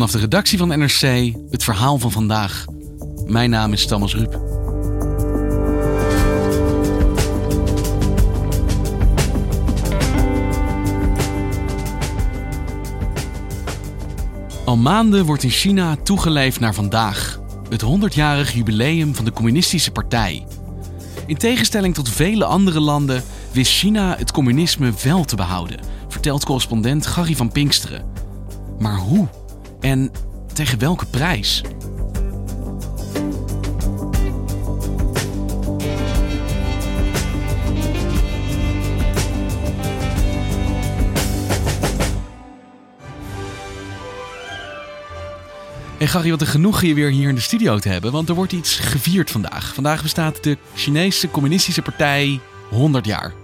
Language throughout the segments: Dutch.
Vanaf de redactie van NRC het verhaal van vandaag. Mijn naam is Thomas Ruip. Al maanden wordt in China toegeleefd naar vandaag, het 100-jarig jubileum van de Communistische Partij. In tegenstelling tot vele andere landen wist China het communisme wel te behouden, vertelt correspondent Gary van Pinksteren. Maar hoe? En tegen welke prijs? Hey Gary, wat een genoegen je weer hier in de studio te hebben, want er wordt iets gevierd vandaag. Vandaag bestaat de Chinese Communistische Partij 100 jaar.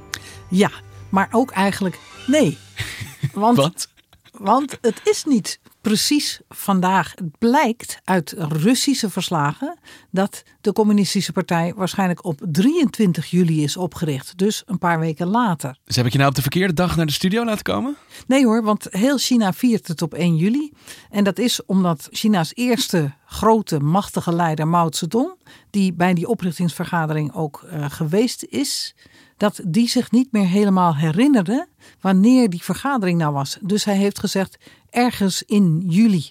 Ja, maar ook eigenlijk nee. Want, Wat? want het is niet precies vandaag. Het blijkt uit Russische verslagen dat de Communistische Partij waarschijnlijk op 23 juli is opgericht. Dus een paar weken later. Dus heb ik je nou op de verkeerde dag naar de studio laten komen? Nee hoor, want heel China viert het op 1 juli. En dat is omdat China's eerste grote machtige leider Mao Zedong, die bij die oprichtingsvergadering ook eh, geweest is, dat die zich niet meer helemaal herinnerde wanneer die vergadering nou was. Dus hij heeft gezegd ergens in juli.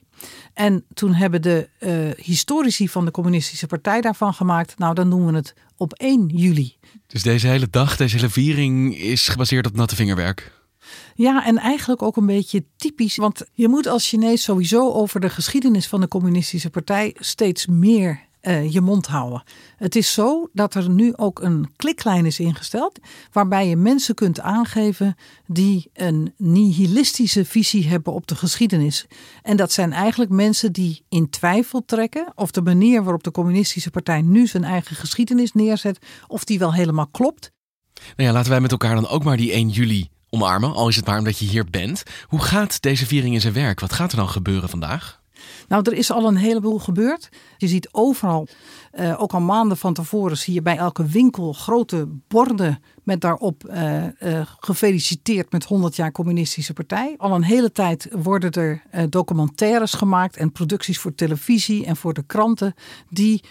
En toen hebben de eh, historici van de Communistische Partij daarvan gemaakt, nou dan doen we het op 1 juli. Dus deze hele dag, deze hele viering is gebaseerd op natte vingerwerk. Ja, en eigenlijk ook een beetje typisch. Want je moet als Chinees sowieso over de geschiedenis van de Communistische Partij steeds meer eh, je mond houden. Het is zo dat er nu ook een kliklijn is ingesteld. waarbij je mensen kunt aangeven die een nihilistische visie hebben op de geschiedenis. En dat zijn eigenlijk mensen die in twijfel trekken. of de manier waarop de Communistische Partij nu zijn eigen geschiedenis neerzet. of die wel helemaal klopt. Nou ja, laten wij met elkaar dan ook maar die 1 juli omarmen, al is het maar omdat je hier bent. Hoe gaat deze viering in zijn werk? Wat gaat er dan gebeuren vandaag? Nou, er is al een heleboel gebeurd. Je ziet overal, eh, ook al maanden van tevoren, zie je bij elke winkel grote borden met daarop eh, eh, gefeliciteerd met 100 jaar Communistische Partij. Al een hele tijd worden er documentaires gemaakt en producties voor televisie en voor de kranten die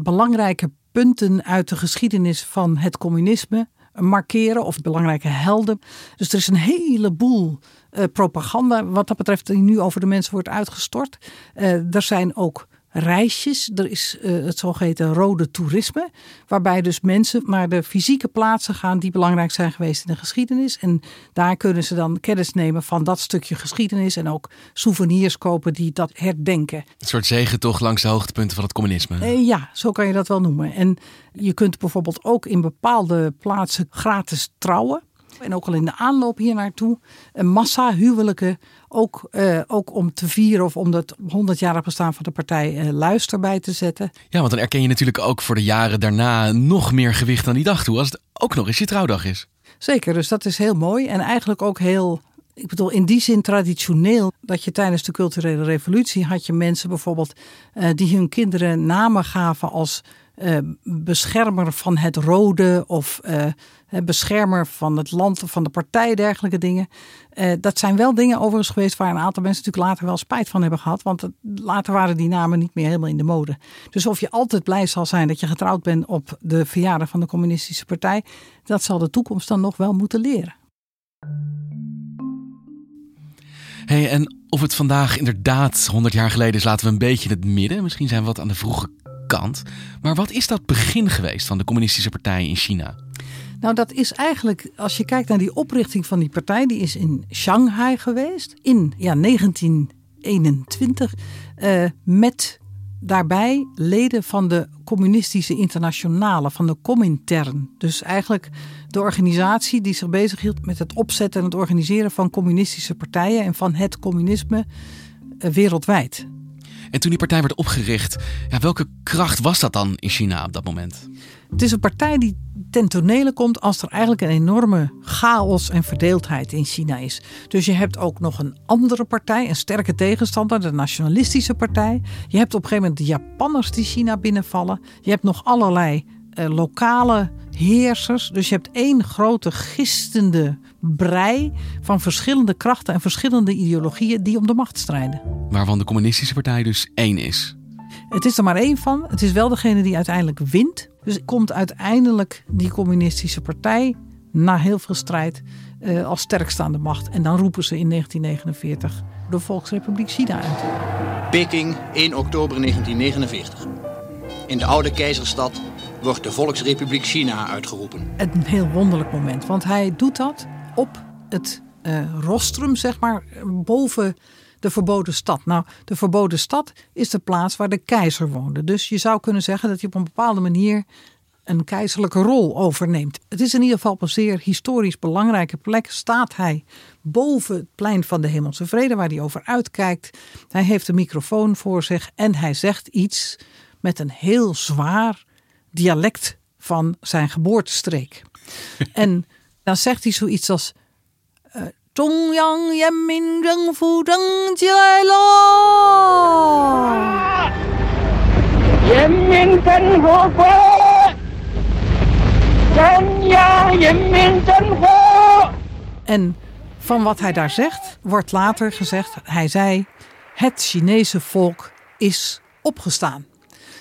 belangrijke punten uit de geschiedenis van het communisme markeren of belangrijke helden. Dus er is een heleboel uh, propaganda wat dat betreft die nu over de mensen wordt uitgestort. Uh, er zijn ook reisjes. Er is uh, het zogeheten rode toerisme. Waarbij dus mensen naar de fysieke plaatsen gaan die belangrijk zijn geweest in de geschiedenis. En daar kunnen ze dan kennis nemen van dat stukje geschiedenis. En ook souvenirs kopen die dat herdenken. Een soort zegentocht langs de hoogtepunten van het communisme. Uh, ja, zo kan je dat wel noemen. En je kunt bijvoorbeeld ook in bepaalde plaatsen gratis trouwen. En ook al in de aanloop hier naartoe. Een massa huwelijken. Ook, uh, ook om te vieren of om het 100-jarig bestaan van de partij uh, luister bij te zetten. Ja, want dan erken je natuurlijk ook voor de jaren daarna nog meer gewicht aan die dag toe. Als het ook nog eens je trouwdag is. Zeker, dus dat is heel mooi. En eigenlijk ook heel ik bedoel, in die zin traditioneel dat je tijdens de culturele revolutie had je mensen bijvoorbeeld uh, die hun kinderen namen gaven als uh, beschermer van het rode of uh, beschermer van het land of van de partij, dergelijke dingen. Uh, dat zijn wel dingen overigens geweest waar een aantal mensen natuurlijk later wel spijt van hebben gehad. Want later waren die namen niet meer helemaal in de mode. Dus of je altijd blij zal zijn dat je getrouwd bent op de verjaardag van de Communistische Partij, dat zal de toekomst dan nog wel moeten leren. Hey, en of het vandaag inderdaad 100 jaar geleden is, laten we een beetje in het midden. Misschien zijn we wat aan de vroege kant. Maar wat is dat begin geweest van de Communistische Partij in China? Nou, dat is eigenlijk, als je kijkt naar die oprichting van die partij, die is in Shanghai geweest in ja, 1921 uh, met daarbij leden van de Communistische Internationale, van de Comintern. Dus eigenlijk de organisatie die zich bezighield met het opzetten en het organiseren van communistische partijen en van het communisme eh, wereldwijd. En toen die partij werd opgericht, ja, welke kracht was dat dan in China op dat moment? Het is een partij die ten tonele komt als er eigenlijk een enorme chaos en verdeeldheid in China is. Dus je hebt ook nog een andere partij, een sterke tegenstander, de nationalistische partij. Je hebt op een gegeven moment de Japanners die China binnenvallen. Je hebt nog allerlei uh, lokale heersers. Dus je hebt één grote gistende brei van verschillende krachten en verschillende ideologieën die om de macht strijden. Waarvan de communistische partij dus één is. Het is er maar één van. Het is wel degene die uiteindelijk wint. Dus komt uiteindelijk die communistische partij na heel veel strijd uh, als sterkste aan de macht. En dan roepen ze in 1949 de Volksrepubliek China uit. Peking, 1 oktober 1949. In de oude keizerstad wordt de Volksrepubliek China uitgeroepen. Een heel wonderlijk moment, want hij doet dat op het uh, rostrum, zeg maar, boven de verboden stad. Nou, de verboden stad is de plaats waar de keizer woonde. Dus je zou kunnen zeggen dat hij op een bepaalde manier een keizerlijke rol overneemt. Het is in ieder geval op een zeer historisch belangrijke plek. Staat hij boven het plein van de Hemelse Vrede, waar hij over uitkijkt. Hij heeft een microfoon voor zich en hij zegt iets met een heel zwaar dialect van zijn geboortestreek. en dan zegt hij zoiets als. Eh, Zhongyang En van wat hij daar zegt, wordt later gezegd: hij zei. Het Chinese volk is opgestaan.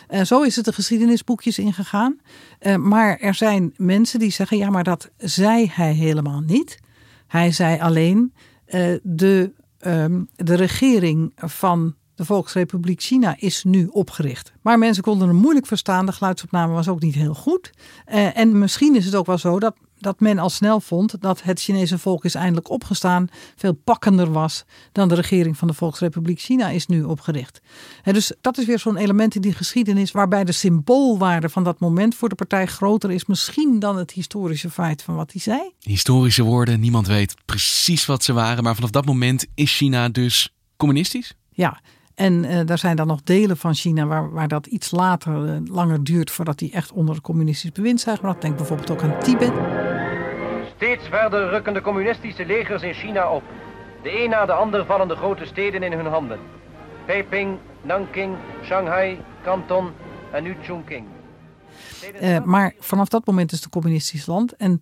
En zo is het de geschiedenisboekjes ingegaan. Uh, maar er zijn mensen die zeggen: ja, maar dat zei hij helemaal niet. Hij zei alleen: uh, de, um, de regering van de Volksrepubliek China is nu opgericht. Maar mensen konden hem moeilijk verstaan. De geluidsopname was ook niet heel goed. Uh, en misschien is het ook wel zo dat dat men al snel vond dat het Chinese volk is eindelijk opgestaan, veel pakkender was dan de regering van de Volksrepubliek China is nu opgericht. En dus dat is weer zo'n element in die geschiedenis waarbij de symboolwaarde van dat moment voor de partij groter is misschien dan het historische feit van wat hij zei. Historische woorden, niemand weet precies wat ze waren, maar vanaf dat moment is China dus communistisch? Ja, en uh, daar zijn dan nog delen van China waar, waar dat iets later, uh, langer duurt voordat die echt onder het communistisch bewind zijn gebracht. Denk bijvoorbeeld ook aan Tibet. Verder rukken de communistische legers in China op. De een na de ander vallen de grote steden in hun handen. Peiping, Nanking, Shanghai, Canton en nu Chongqing. Uh, maar vanaf dat moment is het een communistisch land. En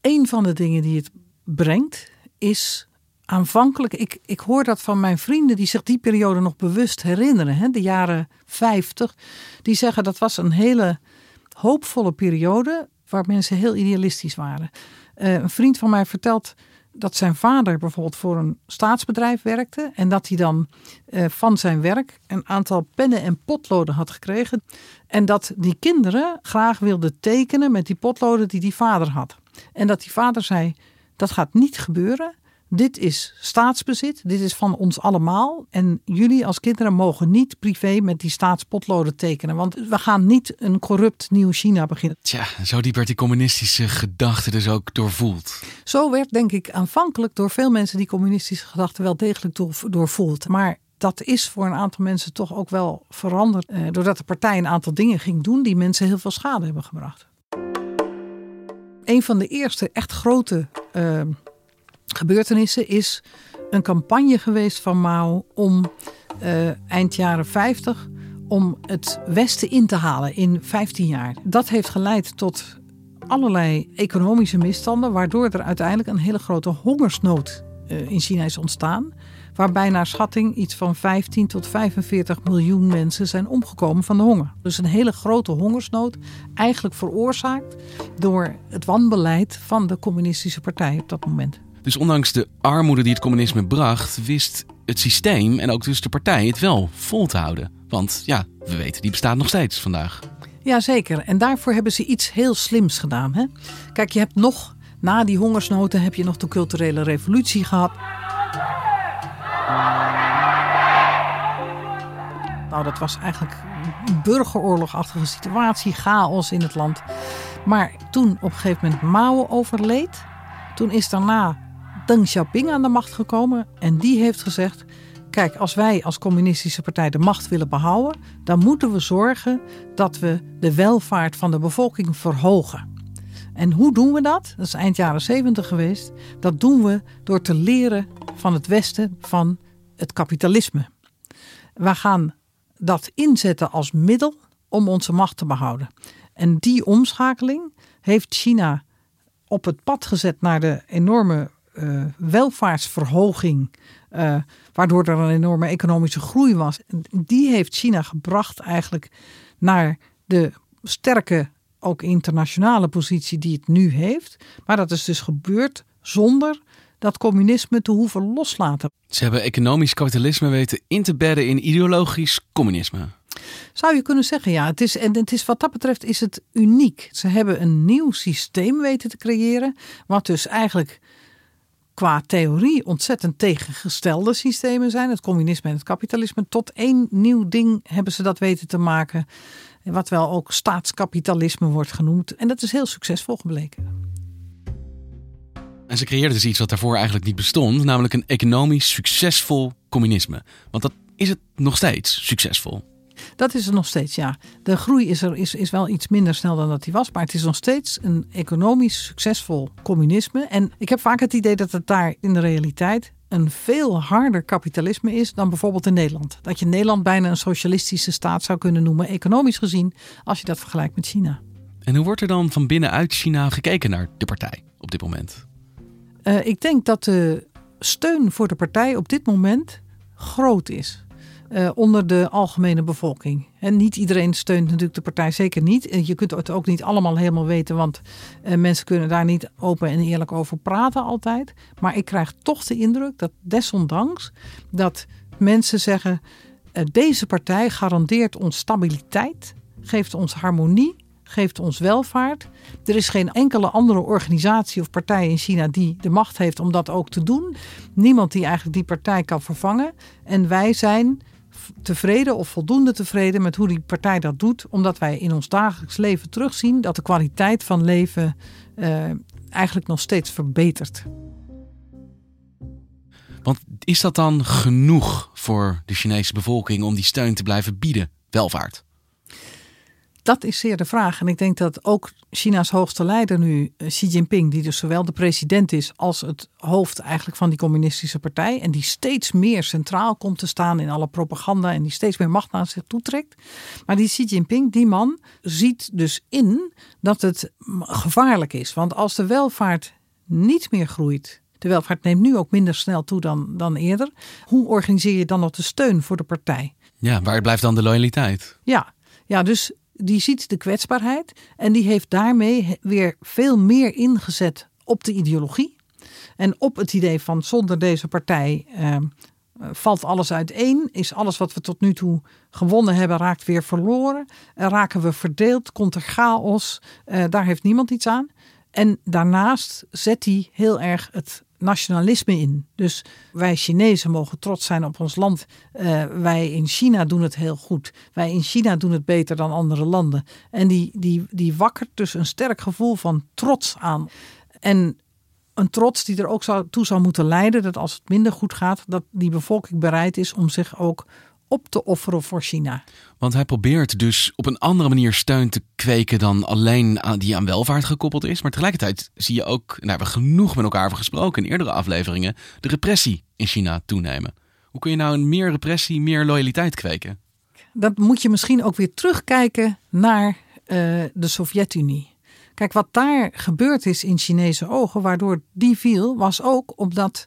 een van de dingen die het brengt is aanvankelijk, ik, ik hoor dat van mijn vrienden die zich die periode nog bewust herinneren, hè, de jaren 50, die zeggen dat was een hele hoopvolle periode waar mensen heel idealistisch waren. Uh, een vriend van mij vertelt dat zijn vader bijvoorbeeld voor een staatsbedrijf werkte en dat hij dan uh, van zijn werk een aantal pennen en potloden had gekregen en dat die kinderen graag wilden tekenen met die potloden die die vader had. En dat die vader zei: dat gaat niet gebeuren. Dit is staatsbezit, dit is van ons allemaal. En jullie als kinderen mogen niet privé met die staatspotloden tekenen. Want we gaan niet een corrupt nieuw China beginnen. Tja, zo diep werd die communistische gedachte dus ook doorvoeld. Zo werd denk ik aanvankelijk door veel mensen die communistische gedachten wel degelijk doorvoeld. Maar dat is voor een aantal mensen toch ook wel veranderd. Eh, doordat de partij een aantal dingen ging doen die mensen heel veel schade hebben gebracht. Een van de eerste echt grote... Uh, gebeurtenissen is een campagne geweest van Mao om uh, eind jaren 50 om het Westen in te halen in 15 jaar. Dat heeft geleid tot allerlei economische misstanden, waardoor er uiteindelijk een hele grote hongersnood uh, in China is ontstaan. Waarbij naar schatting iets van 15 tot 45 miljoen mensen zijn omgekomen van de honger. Dus een hele grote hongersnood, eigenlijk veroorzaakt door het wanbeleid van de communistische partij op dat moment. Dus ondanks de armoede die het communisme bracht, wist het systeem en ook dus de partij het wel vol te houden. Want ja, we weten, die bestaat nog steeds vandaag. Jazeker, en daarvoor hebben ze iets heel slims gedaan. Hè? Kijk, je hebt nog, na die hongersnoten heb je nog de culturele revolutie gehad. Nou, dat was eigenlijk burgeroorlogachtige situatie, chaos in het land. Maar toen op een gegeven moment Mao overleed, toen is daarna Deng Xiaoping aan de macht gekomen. En die heeft gezegd: Kijk, als wij als communistische partij de macht willen behouden, dan moeten we zorgen dat we de welvaart van de bevolking verhogen. En hoe doen we dat? Dat is eind jaren 70 geweest. Dat doen we door te leren van het Westen van het kapitalisme. We gaan dat inzetten als middel om onze macht te behouden. En die omschakeling heeft China op het pad gezet naar de enorme uh, welvaartsverhoging, uh, waardoor er een enorme economische groei was. Die heeft China gebracht eigenlijk naar de sterke, ook internationale positie die het nu heeft. Maar dat is dus gebeurd zonder dat communisme te hoeven loslaten. Ze hebben economisch kapitalisme weten in te bedden in ideologisch communisme. Zou je kunnen zeggen, ja. Het is, en het is, wat dat betreft is het uniek. Ze hebben een nieuw systeem weten te creëren, wat dus eigenlijk qua theorie ontzettend tegengestelde systemen zijn. Het communisme en het kapitalisme. Tot één nieuw ding hebben ze dat weten te maken. Wat wel ook staatskapitalisme wordt genoemd. En dat is heel succesvol gebleken. En ze creëerden dus iets wat daarvoor eigenlijk niet bestond, namelijk een economisch succesvol communisme. Want dat is het nog steeds succesvol. Dat is er nog steeds, ja. De groei is, er, is, is wel iets minder snel dan dat die was. Maar het is nog steeds een economisch succesvol communisme. En ik heb vaak het idee dat het daar in de realiteit een veel harder kapitalisme is dan bijvoorbeeld in Nederland. Dat je Nederland bijna een socialistische staat zou kunnen noemen, economisch gezien, als je dat vergelijkt met China. En hoe wordt er dan van binnenuit China gekeken naar de partij op dit moment? Uh, ik denk dat de steun voor de partij op dit moment groot is. Uh, onder de algemene bevolking. En niet iedereen steunt natuurlijk de partij, zeker niet. En je kunt het ook niet allemaal helemaal weten, want uh, mensen kunnen daar niet open en eerlijk over praten altijd. Maar ik krijg toch de indruk dat desondanks dat mensen zeggen: deze partij garandeert ons stabiliteit, geeft ons harmonie geeft ons welvaart. Er is geen enkele andere organisatie of partij in China die de macht heeft om dat ook te doen. Niemand die eigenlijk die partij kan vervangen. En wij zijn tevreden of voldoende tevreden met hoe die partij dat doet, omdat wij in ons dagelijks leven terugzien dat de kwaliteit van leven uh, eigenlijk nog steeds verbetert. Want is dat dan genoeg voor de Chinese bevolking om die steun te blijven bieden, welvaart? Dat is zeer de vraag. En ik denk dat ook China's hoogste leider nu, eh, Xi Jinping, die dus zowel de president is als het hoofd eigenlijk van die communistische partij. En die steeds meer centraal komt te staan in alle propaganda en die steeds meer macht naar zich toetrekt. Maar die Xi Jinping, die man, ziet dus in dat het gevaarlijk is. Want als de welvaart niet meer groeit. De welvaart neemt nu ook minder snel toe dan, dan eerder. Hoe organiseer je dan nog de steun voor de partij? Ja, waar blijft dan de loyaliteit? Ja, ja dus die ziet de kwetsbaarheid en die heeft daarmee weer veel meer ingezet op de ideologie. En op het idee van zonder deze partij uh, valt alles uiteen. Is alles wat we tot nu toe gewonnen hebben, raakt weer verloren. Uh, raken we verdeeld, komt er chaos. Uh, daar heeft niemand iets aan. En daarnaast zet hij heel erg het nationalisme in. Dus wij Chinezen mogen trots zijn op ons land. Uh, wij in China doen het heel goed. Wij in China doen het beter dan andere landen. En die, die, die wakkert dus een sterk gevoel van trots aan. En een trots die er ook zou, toe zou moeten leiden dat als het minder goed gaat, dat die bevolking bereid is om zich ook op te offeren voor China. Want hij probeert dus op een andere manier steun te kweken dan alleen aan, die aan welvaart gekoppeld is. Maar tegelijkertijd zie je ook, daar hebben we genoeg met elkaar over gesproken in eerdere afleveringen, de repressie in China toenemen. Hoe kun je nou een meer repressie, meer loyaliteit kweken? Dat moet je misschien ook weer terugkijken naar uh, de Sovjet-Unie. Kijk, wat daar gebeurd is in Chinese ogen, waardoor die viel, was ook omdat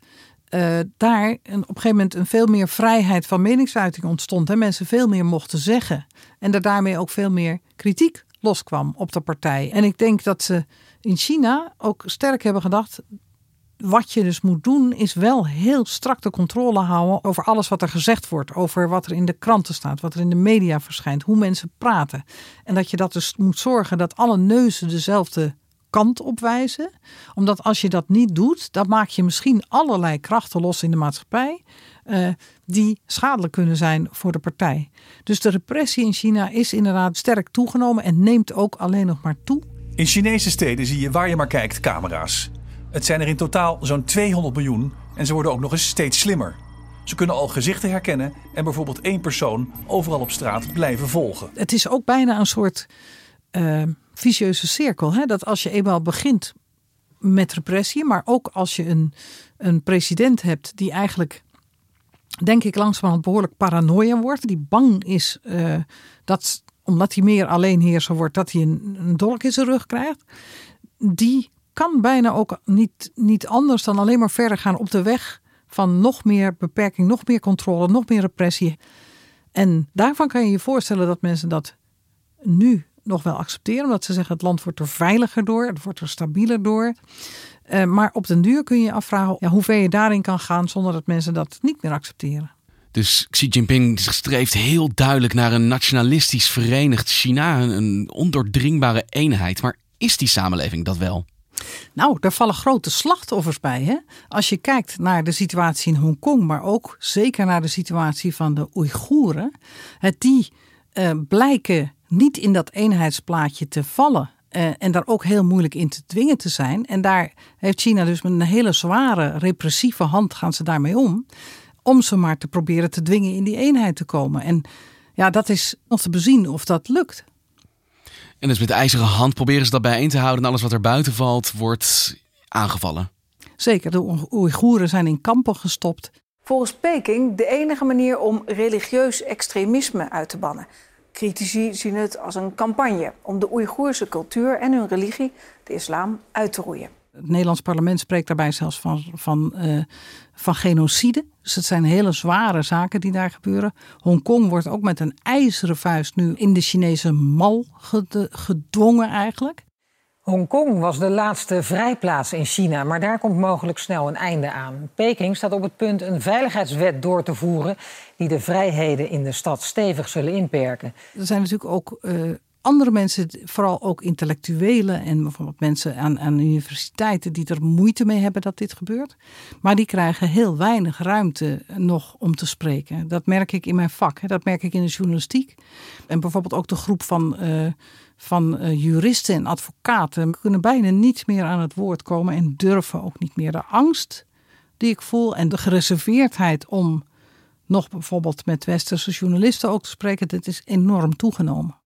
uh, daar een, op een gegeven moment een veel meer vrijheid van meningsuiting ontstond. En mensen veel meer mochten zeggen. En er daarmee ook veel meer kritiek loskwam op de partij. En ik denk dat ze in China ook sterk hebben gedacht. Wat je dus moet doen, is wel heel strak de controle houden over alles wat er gezegd wordt. Over wat er in de kranten staat, wat er in de media verschijnt, hoe mensen praten. En dat je dat dus moet zorgen dat alle neuzen dezelfde kant op wijzen. Omdat als je dat niet doet, dan maak je misschien allerlei krachten los in de maatschappij. Uh, die schadelijk kunnen zijn voor de partij. Dus de repressie in China is inderdaad sterk toegenomen en neemt ook alleen nog maar toe. In Chinese steden zie je waar je maar kijkt camera's. Het zijn er in totaal zo'n 200 miljoen en ze worden ook nog eens steeds slimmer. Ze kunnen al gezichten herkennen en bijvoorbeeld één persoon overal op straat blijven volgen. Het is ook bijna een soort uh, vicieuze cirkel. Hè? Dat als je eenmaal begint met repressie, maar ook als je een, een president hebt die eigenlijk, denk ik, langzamerhand behoorlijk paranoia wordt, die bang is uh, dat, omdat hij meer alleenheerser wordt, dat hij een, een dolk in zijn rug krijgt, die kan bijna ook niet, niet anders dan alleen maar verder gaan op de weg van nog meer beperking, nog meer controle, nog meer repressie. En daarvan kan je je voorstellen dat mensen dat nu nog wel accepteren, omdat ze zeggen het land wordt er veiliger door, het wordt er stabieler door. Uh, maar op den duur kun je je afvragen ja, hoe ver je daarin kan gaan zonder dat mensen dat niet meer accepteren. Dus Xi Jinping streeft heel duidelijk naar een nationalistisch verenigd China, een ondoordringbare eenheid. Maar is die samenleving dat wel? Nou, daar vallen grote slachtoffers bij. Hè? Als je kijkt naar de situatie in Hongkong, maar ook zeker naar de situatie van de Oeigoeren, het die uh, blijken niet in dat eenheidsplaatje te vallen. Uh, en daar ook heel moeilijk in te dwingen te zijn. En daar heeft China dus met een hele zware repressieve hand gaan ze daarmee om. Om ze maar te proberen te dwingen in die eenheid te komen. En ja, dat is nog te bezien of dat lukt. En dus met ijzeren hand proberen ze dat bijeen te houden. En alles wat er buiten valt, wordt aangevallen. Zeker, de Oeigoeren zijn in kampen gestopt. Volgens Peking de enige manier om religieus extremisme uit te bannen. Critici zien het als een campagne om de Oeigoerse cultuur en hun religie, de islam, uit te roeien. Het Nederlands parlement spreekt daarbij zelfs van, van, uh, van genocide. Dus het zijn hele zware zaken die daar gebeuren. Hongkong wordt ook met een ijzeren vuist nu in de Chinese mal gedwongen eigenlijk. Hongkong was de laatste vrijplaats in China, maar daar komt mogelijk snel een einde aan. Peking staat op het punt een veiligheidswet door te voeren die de vrijheden in de stad stevig zullen inperken. Er zijn natuurlijk ook uh, andere mensen, vooral ook intellectuelen en bijvoorbeeld mensen aan, aan universiteiten die er moeite mee hebben dat dit gebeurt. Maar die krijgen heel weinig ruimte nog om te spreken. Dat merk ik in mijn vak, hè. dat merk ik in de journalistiek. En bijvoorbeeld ook de groep van, uh, van uh, juristen en advocaten kunnen bijna niet meer aan het woord komen en durven ook niet meer. De angst die ik voel en de gereserveerdheid om nog bijvoorbeeld met westerse journalisten ook te spreken, dat is enorm toegenomen.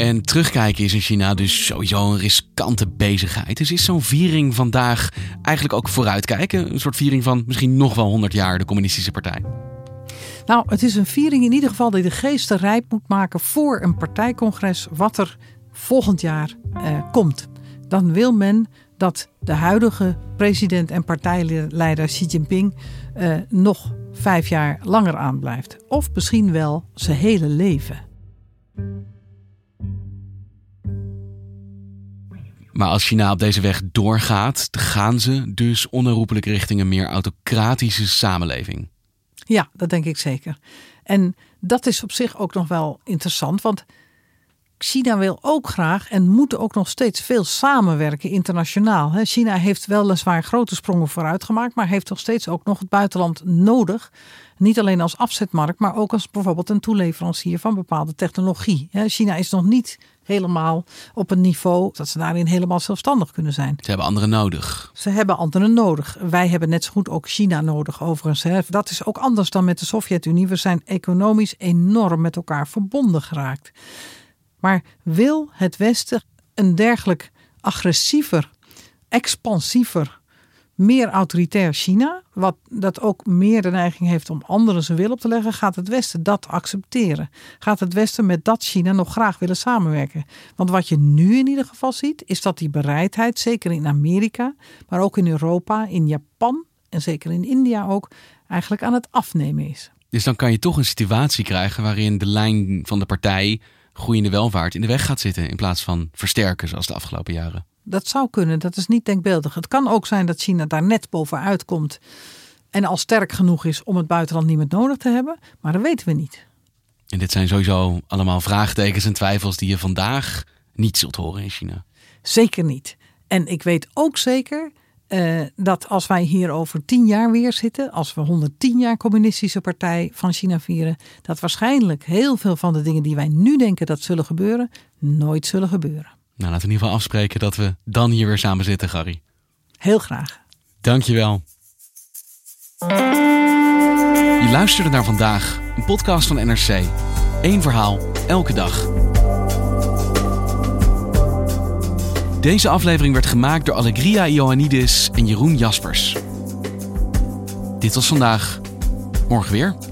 En terugkijken is in China dus sowieso een riskante bezigheid. Dus is zo'n viering vandaag eigenlijk ook vooruitkijken? Een soort viering van misschien nog wel 100 jaar de Communistische Partij? Nou, het is een viering in ieder geval die de geesten rijp moet maken voor een partijcongres wat er volgend jaar eh, komt. Dan wil men dat de huidige president en partijleider Xi Jinping eh, nog vijf jaar langer aanblijft. Of misschien wel zijn hele leven. Maar als China op deze weg doorgaat, gaan ze dus onherroepelijk richting een meer autocratische samenleving. Ja, dat denk ik zeker. En dat is op zich ook nog wel interessant, want China wil ook graag en moet ook nog steeds veel samenwerken internationaal. China heeft weliswaar grote sprongen vooruit gemaakt, maar heeft nog steeds ook nog het buitenland nodig. Niet alleen als afzetmarkt, maar ook als bijvoorbeeld een toeleverancier van bepaalde technologie. China is nog niet helemaal op een niveau dat ze daarin helemaal zelfstandig kunnen zijn. Ze hebben anderen nodig. Ze hebben anderen nodig. Wij hebben net zo goed ook China nodig overigens. Dat is ook anders dan met de Sovjet-Unie. We zijn economisch enorm met elkaar verbonden geraakt. Maar wil het Westen een dergelijk agressiever, expansiever, meer autoritair China, wat dat ook meer de neiging heeft om anderen zijn wil op te leggen, gaat het Westen dat accepteren? Gaat het Westen met dat China nog graag willen samenwerken? Want wat je nu in ieder geval ziet, is dat die bereidheid, zeker in Amerika, maar ook in Europa, in Japan en zeker in India ook, eigenlijk aan het afnemen is. Dus dan kan je toch een situatie krijgen waarin de lijn van de partij groeiende welvaart in de weg gaat zitten in plaats van versterken zoals de afgelopen jaren. Dat zou kunnen, dat is niet denkbeeldig. Het kan ook zijn dat China daar net bovenuit komt en al sterk genoeg is om het buitenland niet meer nodig te hebben, maar dat weten we niet. En dit zijn sowieso allemaal vraagtekens en twijfels die je vandaag niet zult horen in China. Zeker niet. En ik weet ook zeker uh, dat als wij hier over tien jaar weer zitten, als we 110 jaar Communistische Partij van China vieren, dat waarschijnlijk heel veel van de dingen die wij nu denken dat zullen gebeuren, nooit zullen gebeuren. Nou, laten we in ieder geval afspreken dat we dan hier weer samen zitten, Gary. Heel graag. Dankjewel. Je luisterde naar vandaag, een podcast van NRC. Eén verhaal, elke dag. Deze aflevering werd gemaakt door Allegria Ioannidis en Jeroen Jaspers. Dit was vandaag. Morgen weer.